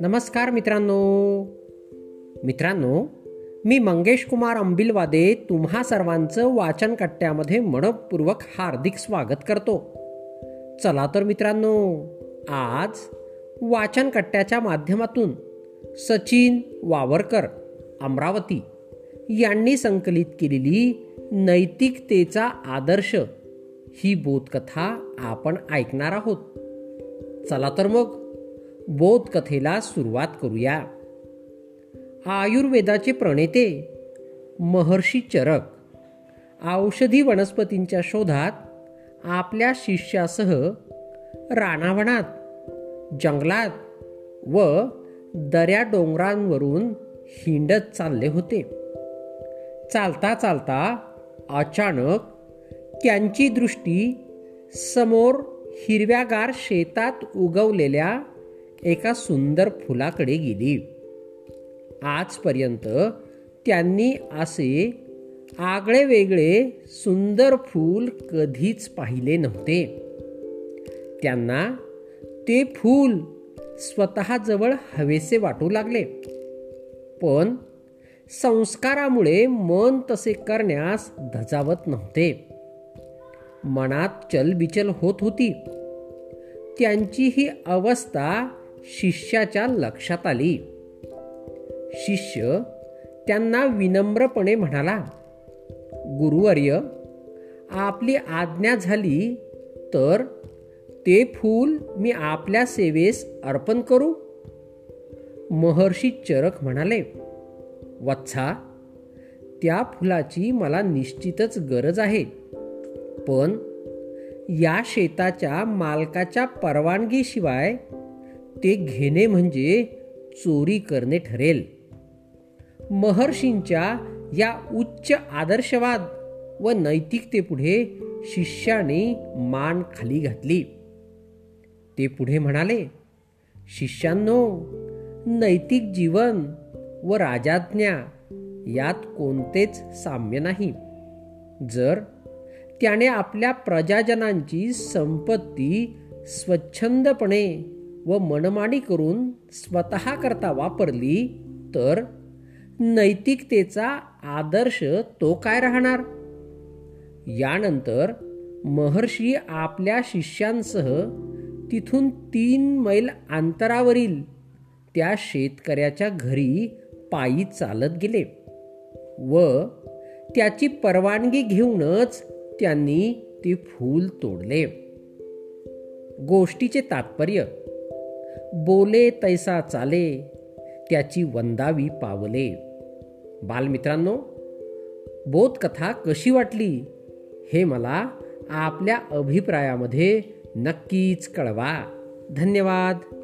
नमस्कार मित्रांनो. मित्रांनो मी मंगेश कुमार अंबिलवादे तुम्हा सर्वांचं वाचन कट्ट्यामध्ये मनपूर्वक हार्दिक स्वागत करतो. चला तर मित्रांनो आज वाचन कट्ट्याच्या माध्यमातून सचिन वावरकर अमरावती यांनी संकलित केलेली नैतिकतेचा आदर्श ही बोधकथा आपण ऐकणार आहोत. चला तर मग बोधकथेला सुरुवात करूया. आयुर्वेदाचे प्रणेते महर्षी चरक औषधी वनस्पतींच्या शोधात आपल्या शिष्यासह रानावनात जंगलात व दऱ्या डोंगरांवरून हिंडत चालले होते. चालता चालता अचानक त्यांची दृष्टी समोर हिरव्यागार शेतात उगवलेल्या एका सुंदर फुलाकडे गेली. आजपर्यंत त्यांनी असे आगळे वेगळे सुंदर फूल कधीच पाहिले नव्हते. त्यांना ते फूल स्वतःजवळ हवेसे वाटू लागले. पण संस्कारामुळे मन तसे करण्यास धजावत नव्हते. मनात चलबिचल होत होती. त्यांची ही अवस्था शिष्याच्या लक्षात आली. शिष्य त्यांना विनम्रपणे म्हणाला गुरुवर्य आपली आज्ञा झाली तर ते फूल मी आपल्या सेवेस अर्पण करू. महर्षी चरक म्हणाले वत्सा त्या फुलाची मला निश्चितच गरज आहे. पण या शेताच्या मालकाच्या परवानगीशिवाय ते घेणे म्हणजे चोरी करणे ठरेल. महर्षींच्या या उच्च आदर्शवाद व नैतिकतेपुढे शिष्याने मान खाली घातली. ते पुढे म्हणाले शिष्यांनो नैतिक जीवन व राजाज्ञा यात कोणतेच साम्य नाही. जर त्याने आपल्या प्रजाजनांची संपत्ती स्वच्छंदपणे व मनमानी करून स्वतःकरता वापरली तर नैतिकतेचा आदर्श तो काय राहणार? यानंतर महर्षी आपल्या शिष्यांसह तिथून तीन मैल अंतरावरील त्या शेतकऱ्याच्या घरी पायी चालत गेले व त्याची परवानगी घेऊनच त्यांनी ते फूल तोडले. गोष्टीचे तात्पर्य बोले तैसा चाले त्याची वंदावी पावले. बालमित्रांनो बोधकथा कशी वाटली हे मला आपल्या अभिप्रायामध्ये नक्कीच कळवा. धन्यवाद.